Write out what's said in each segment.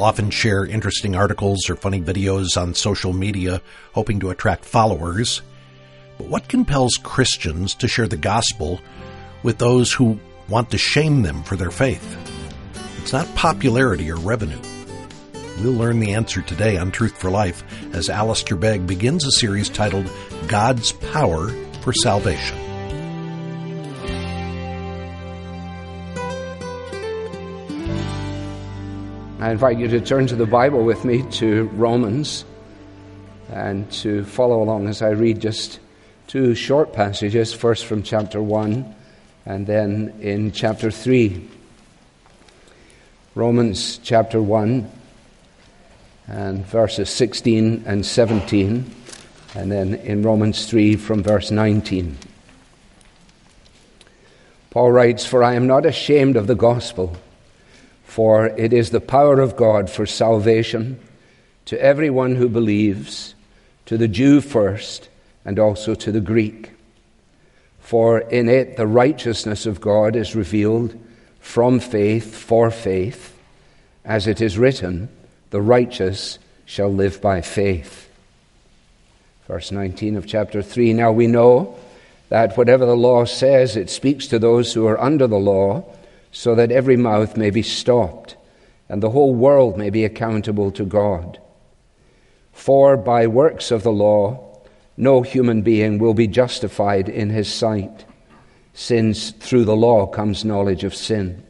Often share interesting articles or funny videos on social media, hoping to attract followers. But what compels Christians to share the gospel with those who want to shame them for their faith? It's not popularity or revenue. We'll learn the answer today on Truth for Life as Alistair Begg begins a series titled God's Power for Salvation. I invite you to turn to the Bible with me to Romans and to follow along as I read just two short passages, first from chapter 1 and then in chapter 3. Romans chapter 1 and verses 16 and 17, and then in Romans 3 from verse 19. Paul writes, For I am not ashamed of the gospel for it is the power of God for salvation to everyone who believes, to the Jew first, and also to the Greek. For in it the righteousness of God is revealed from faith for faith, as it is written, the righteous shall live by faith. Verse 19 of chapter 3 Now we know that whatever the law says, it speaks to those who are under the law so that every mouth may be stopped and the whole world may be accountable to God. For by works of the law, no human being will be justified in his sight, since through the law comes knowledge of sin.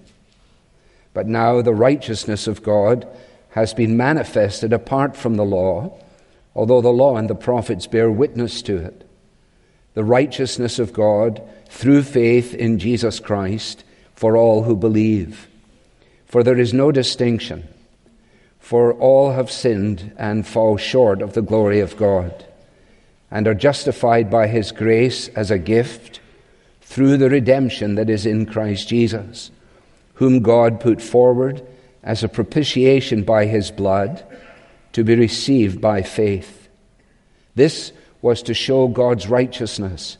But now the righteousness of God has been manifested apart from the law, although the law and the prophets bear witness to it. The righteousness of God through faith in Jesus Christ for all who believe. For there is no distinction, for all have sinned and fall short of the glory of God, and are justified by his grace as a gift through the redemption that is in Christ Jesus, whom God put forward as a propitiation by his blood to be received by faith. This was to show God's righteousness,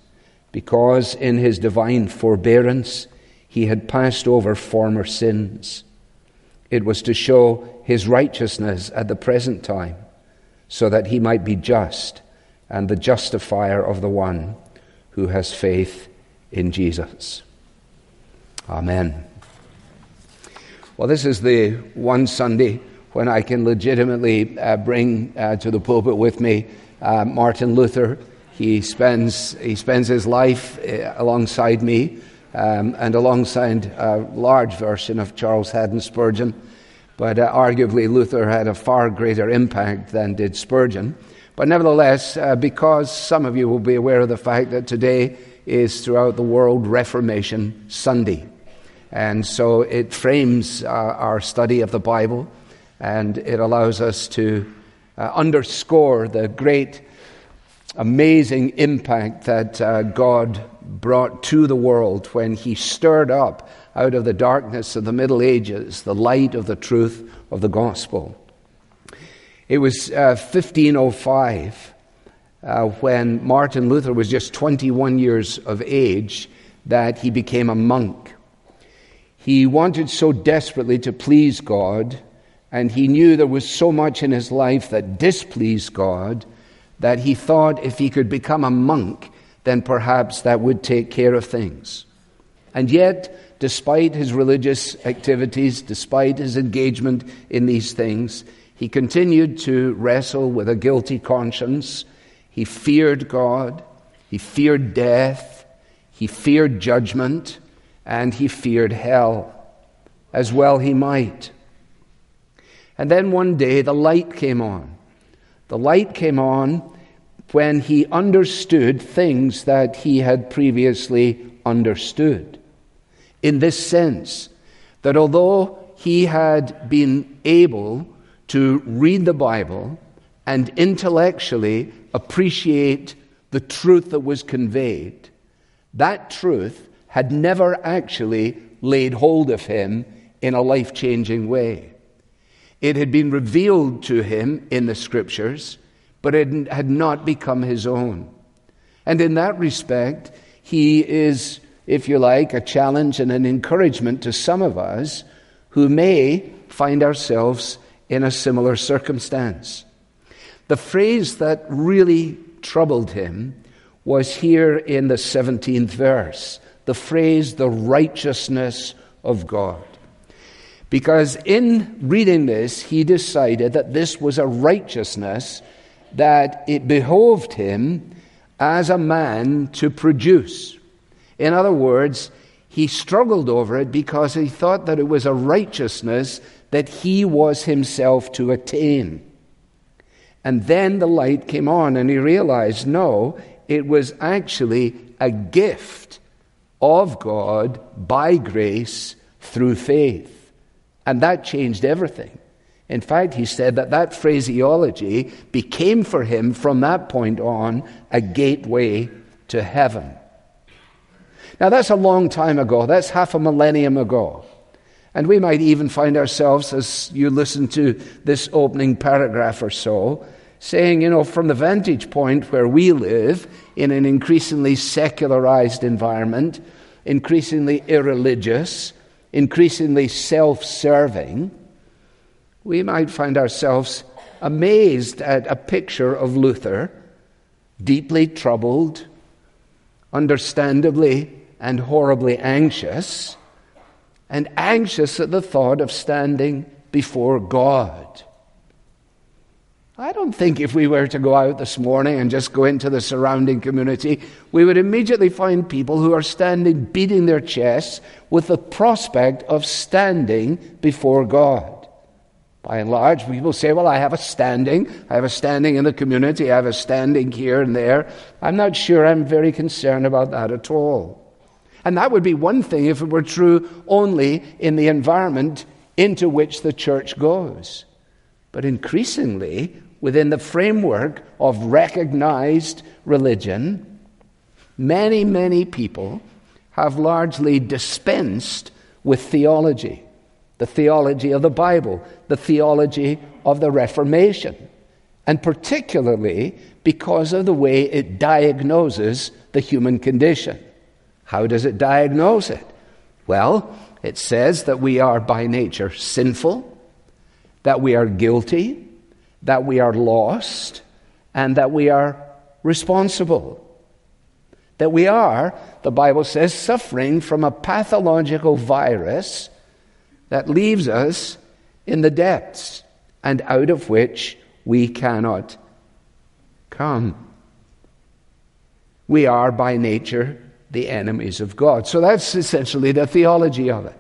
because in his divine forbearance, he had passed over former sins. It was to show his righteousness at the present time, so that he might be just and the justifier of the one who has faith in Jesus. Amen. Well, this is the one Sunday when I can legitimately uh, bring uh, to the pulpit with me uh, Martin Luther. He spends, he spends his life uh, alongside me um, and alongside a large version of Charles Haddon Spurgeon. But uh, arguably, Luther had a far greater impact than did Spurgeon. But nevertheless, uh, because some of you will be aware of the fact that today is throughout the world Reformation Sunday. And so it frames uh, our study of the Bible and it allows us to uh, underscore the great, amazing impact that uh, God brought to the world when he stirred up out of the darkness of the Middle Ages the light of the truth of the gospel. It was uh, 1505 uh, when Martin Luther was just 21 years of age that he became a monk. He wanted so desperately to please God, and he knew there was so much in his life that displeased God that he thought if he could become a monk, then perhaps that would take care of things. And yet, despite his religious activities, despite his engagement in these things, he continued to wrestle with a guilty conscience. He feared God, he feared death, he feared judgment, and he feared hell. As well he might. And then one day the light came on. The light came on when he understood things that he had previously understood. In this sense, that although he had been able to read the Bible and intellectually appreciate the truth that was conveyed, that truth had never actually laid hold of him in a life changing way. It had been revealed to him in the scriptures, but it had not become his own. And in that respect, he is, if you like, a challenge and an encouragement to some of us who may find ourselves in a similar circumstance. The phrase that really troubled him was here in the 17th verse the phrase, the righteousness of God. Because in reading this, he decided that this was a righteousness that it behoved him as a man to produce. In other words, he struggled over it because he thought that it was a righteousness that he was himself to attain. And then the light came on, and he realized no, it was actually a gift of God by grace through faith. And that changed everything. In fact, he said that that phraseology became for him from that point on a gateway to heaven. Now, that's a long time ago. That's half a millennium ago. And we might even find ourselves, as you listen to this opening paragraph or so, saying, you know, from the vantage point where we live in an increasingly secularized environment, increasingly irreligious, increasingly self serving, we might find ourselves amazed at a picture of Luther, deeply troubled, understandably and horribly anxious, and anxious at the thought of standing before God. I don't think if we were to go out this morning and just go into the surrounding community, we would immediately find people who are standing, beating their chests with the prospect of standing before God. By and large, people say, Well, I have a standing. I have a standing in the community. I have a standing here and there. I'm not sure I'm very concerned about that at all. And that would be one thing if it were true only in the environment into which the church goes. But increasingly, within the framework of recognized religion, many, many people have largely dispensed with theology the theology of the Bible, the theology of the Reformation, and particularly because of the way it diagnoses the human condition. How does it diagnose it? Well, it says that we are by nature sinful, that we are guilty, that we are lost and that we are responsible. That we are, the Bible says, suffering from a pathological virus that leaves us in the depths and out of which we cannot come. We are by nature the enemies of God. So that's essentially the theology of it.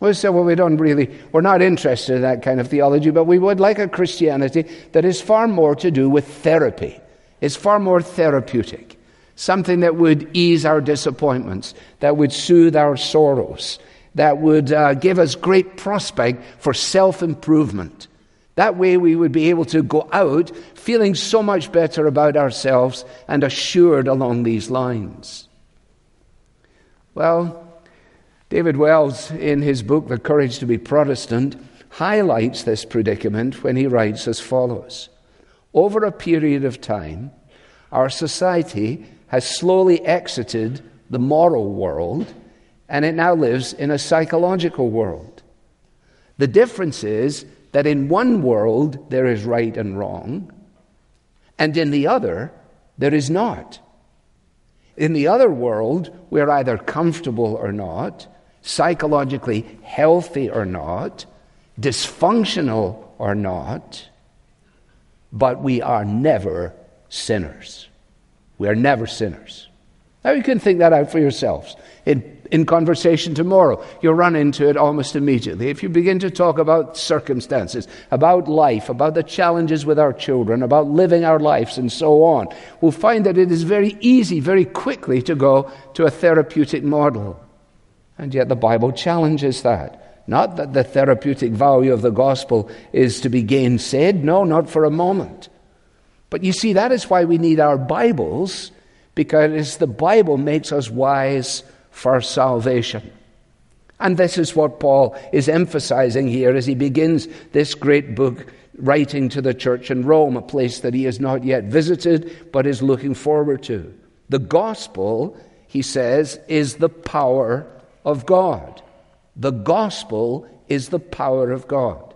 We say, well, we don't really, we're not interested in that kind of theology, but we would like a Christianity that is far more to do with therapy. It's far more therapeutic. Something that would ease our disappointments, that would soothe our sorrows, that would uh, give us great prospect for self improvement. That way we would be able to go out feeling so much better about ourselves and assured along these lines. Well, David Wells, in his book, The Courage to be Protestant, highlights this predicament when he writes as follows Over a period of time, our society has slowly exited the moral world and it now lives in a psychological world. The difference is that in one world there is right and wrong, and in the other there is not. In the other world, we're either comfortable or not, psychologically healthy or not, dysfunctional or not, but we are never sinners. We are never sinners. Now you can think that out for yourselves. In, in conversation tomorrow, you'll run into it almost immediately. If you begin to talk about circumstances, about life, about the challenges with our children, about living our lives, and so on, we'll find that it is very easy, very quickly, to go to a therapeutic model. And yet the Bible challenges that. Not that the therapeutic value of the gospel is to be gainsaid. No, not for a moment. But you see, that is why we need our Bibles, because the Bible makes us wise for salvation. And this is what Paul is emphasizing here as he begins this great book, writing to the church in Rome, a place that he has not yet visited but is looking forward to. The gospel, he says, is the power of God. The gospel is the power of God.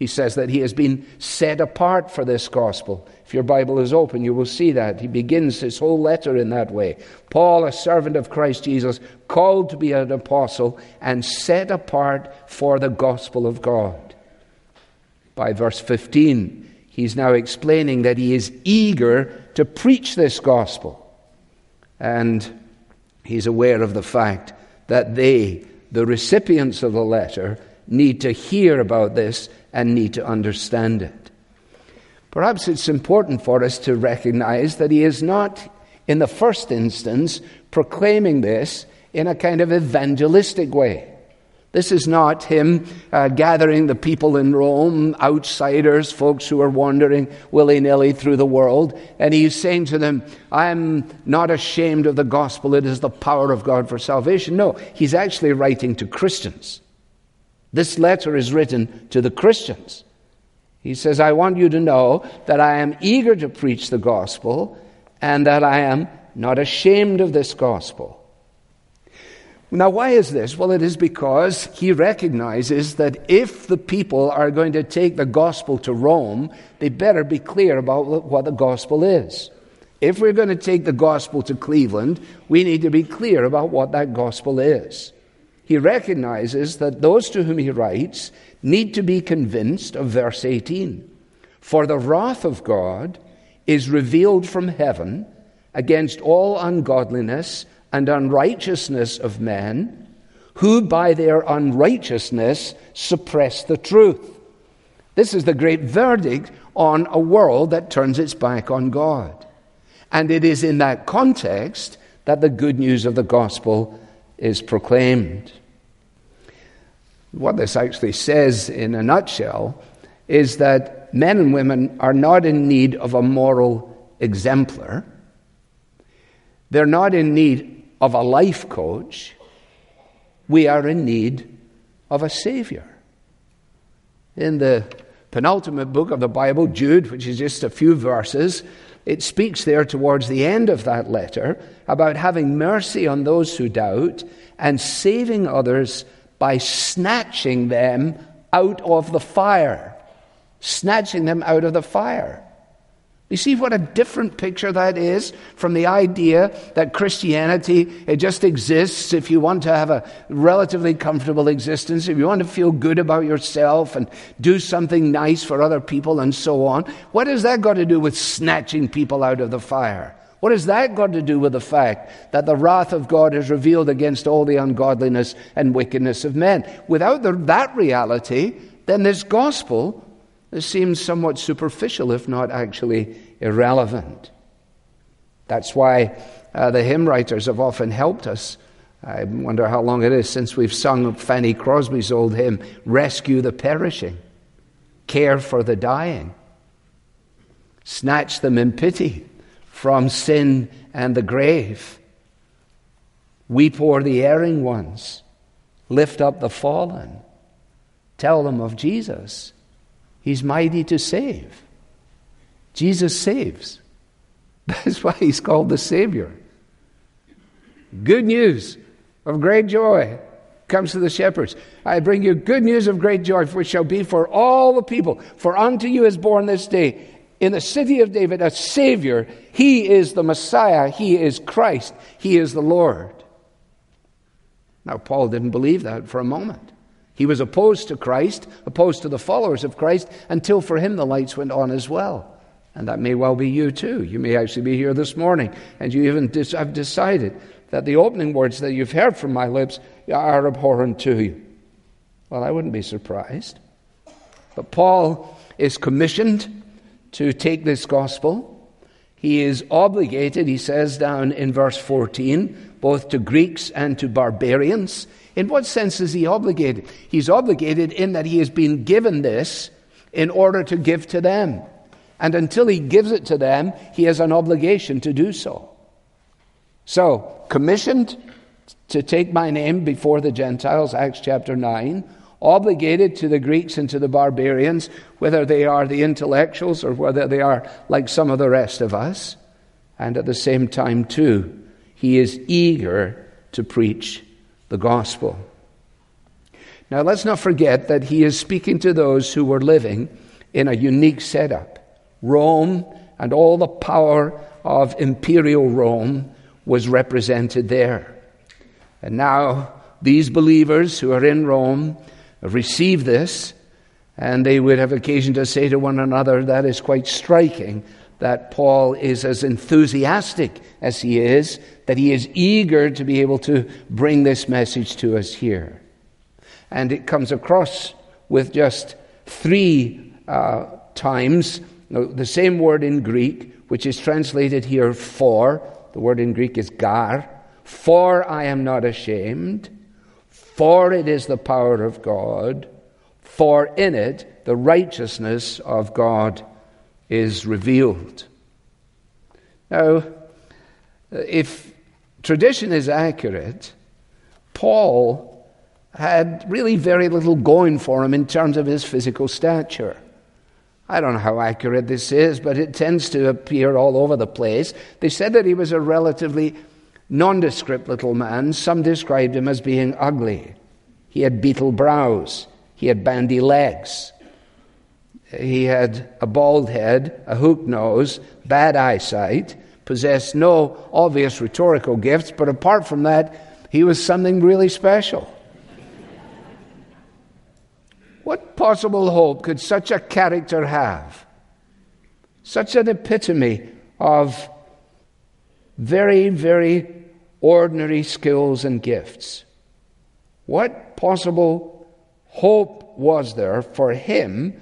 He says that he has been set apart for this gospel. If your Bible is open, you will see that. He begins his whole letter in that way. Paul, a servant of Christ Jesus, called to be an apostle and set apart for the gospel of God. By verse 15, he's now explaining that he is eager to preach this gospel. And he's aware of the fact that they, the recipients of the letter, need to hear about this and need to understand it. Perhaps it's important for us to recognize that he is not, in the first instance, proclaiming this in a kind of evangelistic way. This is not him uh, gathering the people in Rome, outsiders, folks who are wandering willy nilly through the world, and he's saying to them, I'm not ashamed of the gospel, it is the power of God for salvation. No, he's actually writing to Christians. This letter is written to the Christians. He says, I want you to know that I am eager to preach the gospel and that I am not ashamed of this gospel. Now, why is this? Well, it is because he recognizes that if the people are going to take the gospel to Rome, they better be clear about what the gospel is. If we're going to take the gospel to Cleveland, we need to be clear about what that gospel is he recognizes that those to whom he writes need to be convinced of verse 18. For the wrath of God is revealed from heaven against all ungodliness and unrighteousness of men, who by their unrighteousness suppress the truth. This is the great verdict on a world that turns its back on God. And it is in that context that the good news of the gospel is proclaimed. What this actually says in a nutshell is that men and women are not in need of a moral exemplar. They're not in need of a life coach. We are in need of a Savior. In the penultimate book of the Bible, Jude, which is just a few verses, it speaks there towards the end of that letter about having mercy on those who doubt and saving others by snatching them out of the fire. Snatching them out of the fire. You see what a different picture that is from the idea that Christianity it just exists if you want to have a relatively comfortable existence, if you want to feel good about yourself and do something nice for other people and so on. What has that got to do with snatching people out of the fire? What has that got to do with the fact that the wrath of God is revealed against all the ungodliness and wickedness of men? Without the, that reality, then this gospel seems somewhat superficial, if not actually irrelevant. That's why uh, the hymn writers have often helped us. I wonder how long it is since we've sung Fanny Crosby's old hymn, Rescue the Perishing, Care for the Dying, Snatch them in pity from sin and the grave. Weep o'er the erring ones, lift up the fallen, tell them of Jesus. He's mighty to save. Jesus saves. That's why he's called the Savior. Good news of great joy comes to the shepherds. I bring you good news of great joy, which shall be for all the people. For unto you is born this day in the city of David a Savior. He is the Messiah. He is Christ. He is the Lord. Now, Paul didn't believe that for a moment. He was opposed to Christ, opposed to the followers of Christ, until for him the lights went on as well. And that may well be you too. You may actually be here this morning, and you even have decided that the opening words that you've heard from my lips are abhorrent to you. Well, I wouldn't be surprised. But Paul is commissioned to take this gospel. He is obligated, he says down in verse 14, both to Greeks and to barbarians. In what sense is he obligated? He's obligated in that he has been given this in order to give to them. And until he gives it to them, he has an obligation to do so. So, commissioned to take my name before the Gentiles, Acts chapter 9, obligated to the Greeks and to the barbarians, whether they are the intellectuals or whether they are like some of the rest of us. And at the same time, too, he is eager to preach the gospel. Now, let's not forget that he is speaking to those who were living in a unique setup. Rome and all the power of imperial Rome was represented there. And now, these believers who are in Rome receive this, and they would have occasion to say to one another, That is quite striking that Paul is as enthusiastic as he is, that he is eager to be able to bring this message to us here. And it comes across with just three uh, times the same word in Greek, which is translated here for. The word in Greek is gar. For I am not ashamed, for it is the power of God, for in it the righteousness of God is revealed. Now, if tradition is accurate, Paul had really very little going for him in terms of his physical stature. I don't know how accurate this is, but it tends to appear all over the place. They said that he was a relatively nondescript little man. Some described him as being ugly. He had beetle brows, he had bandy legs, he had a bald head, a hooked nose, bad eyesight, possessed no obvious rhetorical gifts, but apart from that, he was something really special. what possible hope could such a character have? Such an epitome of very, very ordinary skills and gifts. What possible hope was there for him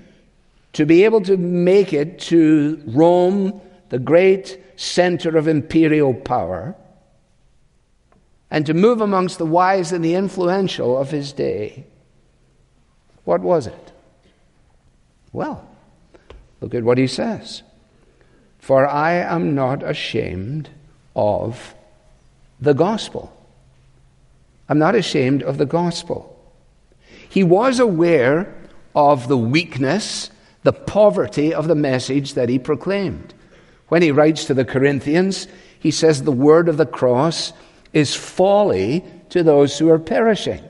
to be able to make it to Rome, the great center of imperial power, and to move amongst the wise and the influential of his day. What was it? Well, look at what he says. For I am not ashamed of the gospel. I'm not ashamed of the gospel. He was aware of the weakness the poverty of the message that he proclaimed. When he writes to the Corinthians, he says the word of the cross is folly to those who are perishing.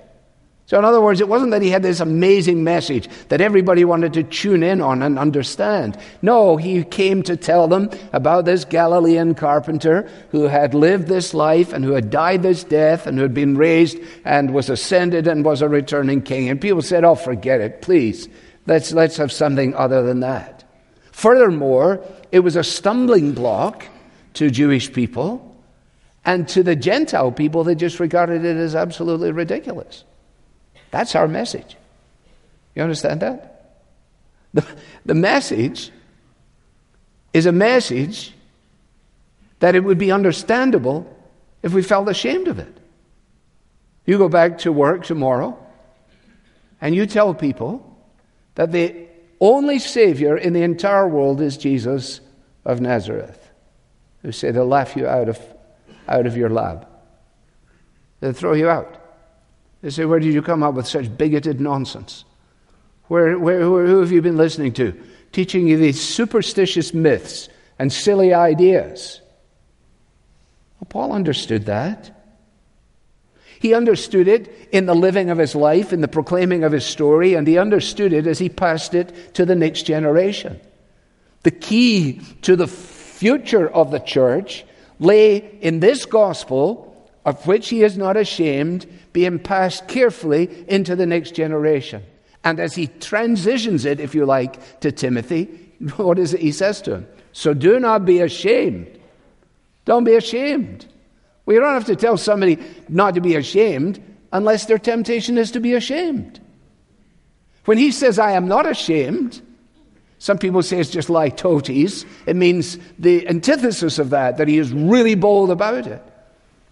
So, in other words, it wasn't that he had this amazing message that everybody wanted to tune in on and understand. No, he came to tell them about this Galilean carpenter who had lived this life and who had died this death and who had been raised and was ascended and was a returning king. And people said, Oh, forget it, please. Let's, let's have something other than that. Furthermore, it was a stumbling block to Jewish people, and to the Gentile people, they just regarded it as absolutely ridiculous. That's our message. You understand that? The, the message is a message that it would be understandable if we felt ashamed of it. You go back to work tomorrow and you tell people that the only Savior in the entire world is Jesus of Nazareth, who say they'll laugh you out of, out of your lab. They'll throw you out. They say, Where did you come up with such bigoted nonsense? Where, where, who have you been listening to? Teaching you these superstitious myths and silly ideas. Well, Paul understood that. He understood it in the living of his life, in the proclaiming of his story, and he understood it as he passed it to the next generation. The key to the future of the church lay in this gospel, of which he is not ashamed, being passed carefully into the next generation. And as he transitions it, if you like, to Timothy, what is it he says to him? So do not be ashamed. Don't be ashamed. We don't have to tell somebody not to be ashamed unless their temptation is to be ashamed. When he says, I am not ashamed, some people say it's just litotes. It means the antithesis of that, that he is really bold about it.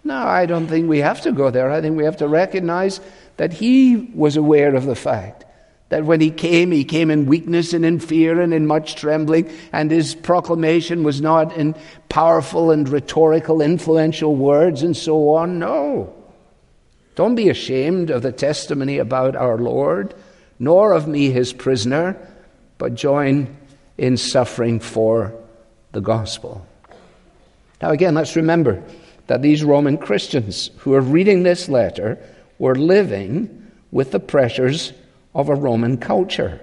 No, I don't think we have to go there. I think we have to recognize that he was aware of the fact that when he came, he came in weakness and in fear and in much trembling, and his proclamation was not in powerful and rhetorical, influential words and so on. No. Don't be ashamed of the testimony about our Lord, nor of me, his prisoner, but join in suffering for the gospel. Now, again, let's remember that these Roman Christians who are reading this letter were living with the pressures of a Roman culture,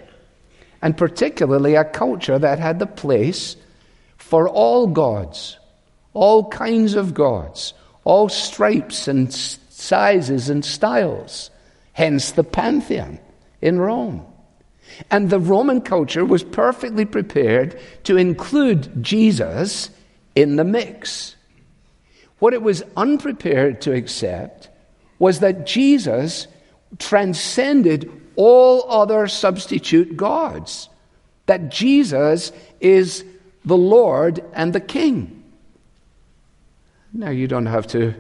and particularly a culture that had the place for all gods, all kinds of gods, all stripes and sizes and styles, hence the pantheon in Rome. And the Roman culture was perfectly prepared to include Jesus in the mix. What it was unprepared to accept was that Jesus transcended all other substitute gods, that Jesus is the Lord and the King. Now, you don't have to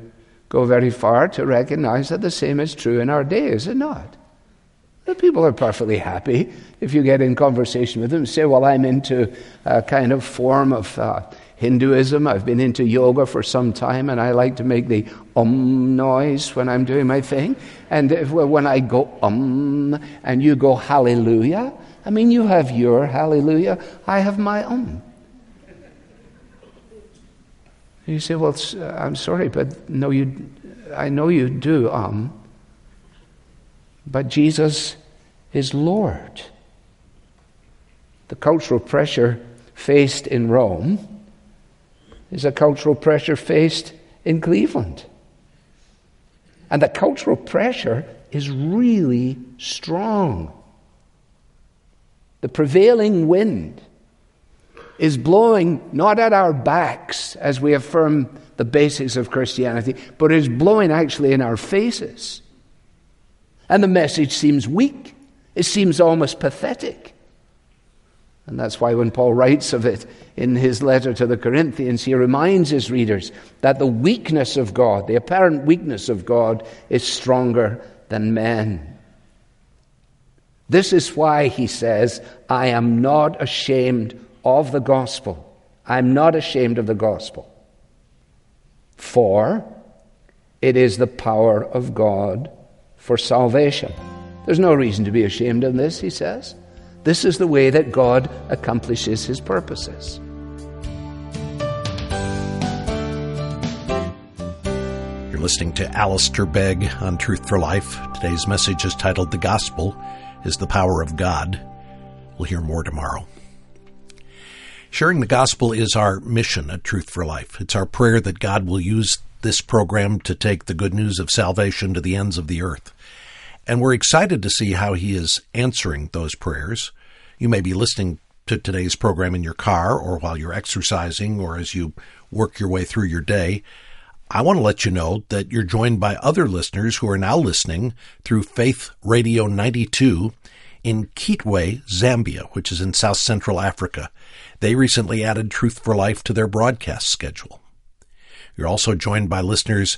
go very far to recognize that the same is true in our day, is it not? The people are perfectly happy if you get in conversation with them and say, Well, I'm into a kind of form of uh, Hinduism. I've been into yoga for some time, and I like to make the um noise when I'm doing my thing. And if, when I go um and you go hallelujah, I mean, you have your hallelujah, I have my um. You say, Well, uh, I'm sorry, but no, you, I know you do um. But Jesus is Lord. The cultural pressure faced in Rome is a cultural pressure faced in Cleveland. And the cultural pressure is really strong. The prevailing wind is blowing not at our backs as we affirm the basics of Christianity, but is blowing actually in our faces. And the message seems weak, it seems almost pathetic. And that's why when Paul writes of it in his letter to the Corinthians, he reminds his readers that the weakness of God, the apparent weakness of God, is stronger than men. This is why he says, I am not ashamed of the gospel. I'm not ashamed of the gospel. For it is the power of God for salvation. There's no reason to be ashamed of this, he says. This is the way that God accomplishes his purposes. You're listening to Alistair Begg on Truth for Life. Today's message is titled The Gospel is the Power of God. We'll hear more tomorrow. Sharing the gospel is our mission at Truth for Life. It's our prayer that God will use this program to take the good news of salvation to the ends of the earth. And we're excited to see how he is answering those prayers. You may be listening to today's program in your car or while you're exercising or as you work your way through your day. I want to let you know that you're joined by other listeners who are now listening through Faith Radio 92 in Kitwe, Zambia, which is in South Central Africa. They recently added Truth for Life to their broadcast schedule. You're also joined by listeners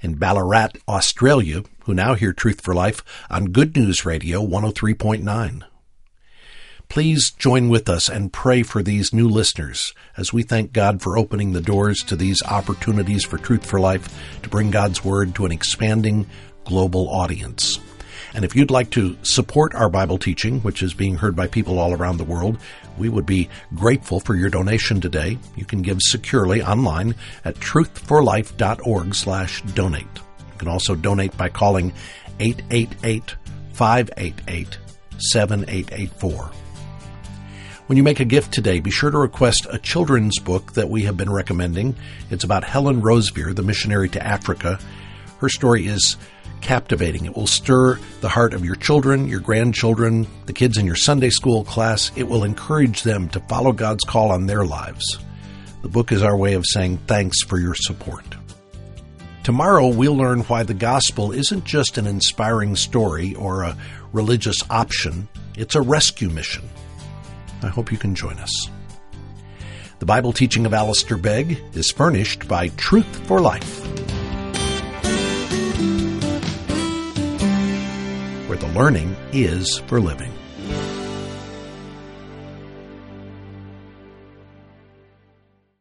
in Ballarat, Australia, who now hear Truth for Life on Good News Radio 103.9. Please join with us and pray for these new listeners as we thank God for opening the doors to these opportunities for Truth for Life to bring God's Word to an expanding global audience. And if you'd like to support our Bible teaching, which is being heard by people all around the world, we would be grateful for your donation today. You can give securely online at truthforlife.org slash donate. You can also donate by calling 888-588-7884. When you make a gift today, be sure to request a children's book that we have been recommending. It's about Helen Roseveare, the missionary to Africa. Her story is captivating. It will stir the heart of your children, your grandchildren, the kids in your Sunday school class. It will encourage them to follow God's call on their lives. The book is our way of saying thanks for your support. Tomorrow, we'll learn why the gospel isn't just an inspiring story or a religious option, it's a rescue mission. I hope you can join us. The Bible teaching of Alistair Begg is furnished by Truth for Life. Learning is for living.